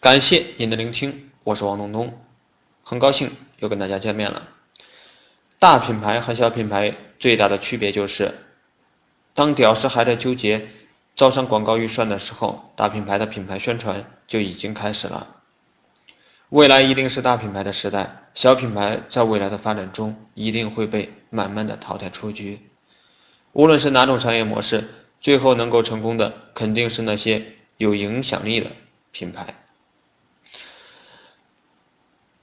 感谢您的聆听，我是王东东，很高兴又跟大家见面了。大品牌和小品牌最大的区别就是，当屌丝还在纠结招商广告预算的时候，大品牌的品牌宣传就已经开始了。未来一定是大品牌的时代，小品牌在未来的发展中一定会被慢慢的淘汰出局。无论是哪种商业模式，最后能够成功的肯定是那些有影响力的品牌。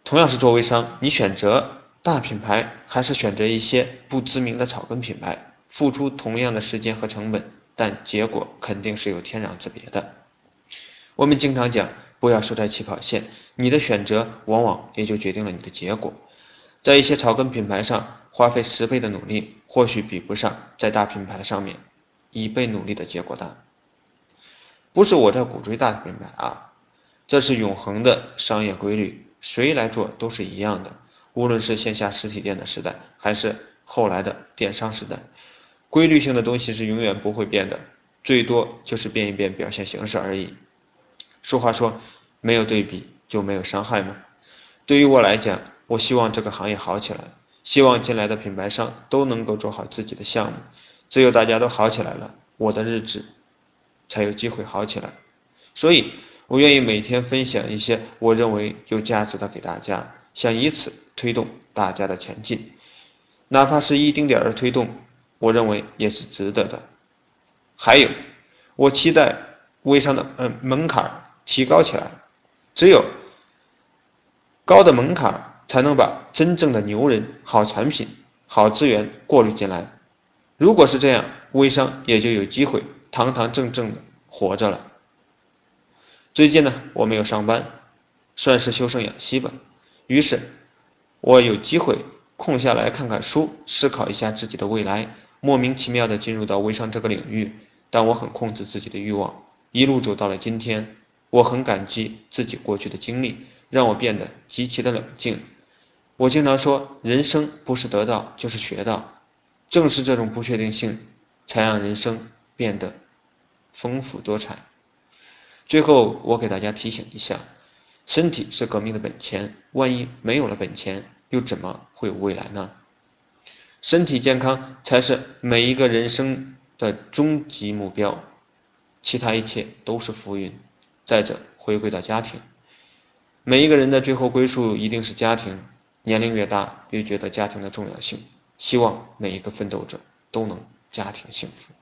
同样是做微商，你选择大品牌还是选择一些不知名的草根品牌，付出同样的时间和成本，但结果肯定是有天壤之别的。我们经常讲。不要输在起跑线，你的选择往往也就决定了你的结果。在一些草根品牌上花费十倍的努力，或许比不上在大品牌上面一倍努力的结果大。不是我在鼓吹大品牌啊，这是永恒的商业规律，谁来做都是一样的。无论是线下实体店的时代，还是后来的电商时代，规律性的东西是永远不会变的，最多就是变一变表现形式而已。俗话说，没有对比就没有伤害嘛。对于我来讲，我希望这个行业好起来，希望进来的品牌商都能够做好自己的项目。只有大家都好起来了，我的日子才有机会好起来。所以，我愿意每天分享一些我认为有价值的给大家，想以此推动大家的前进，哪怕是一丁点儿的推动，我认为也是值得的。还有，我期待微商的嗯门槛。提高起来，只有高的门槛，才能把真正的牛人、好产品、好资源过滤进来。如果是这样，微商也就有机会堂堂正正的活着了。最近呢，我没有上班，算是休生养息吧。于是，我有机会空下来看看书，思考一下自己的未来。莫名其妙的进入到微商这个领域，但我很控制自己的欲望，一路走到了今天。我很感激自己过去的经历，让我变得极其的冷静。我经常说，人生不是得到就是学到，正是这种不确定性，才让人生变得丰富多彩。最后，我给大家提醒一下：身体是革命的本钱，万一没有了本钱，又怎么会有未来呢？身体健康才是每一个人生的终极目标，其他一切都是浮云。再者，回归到家庭，每一个人的最后归宿一定是家庭。年龄越大，越觉得家庭的重要性。希望每一个奋斗者都能家庭幸福。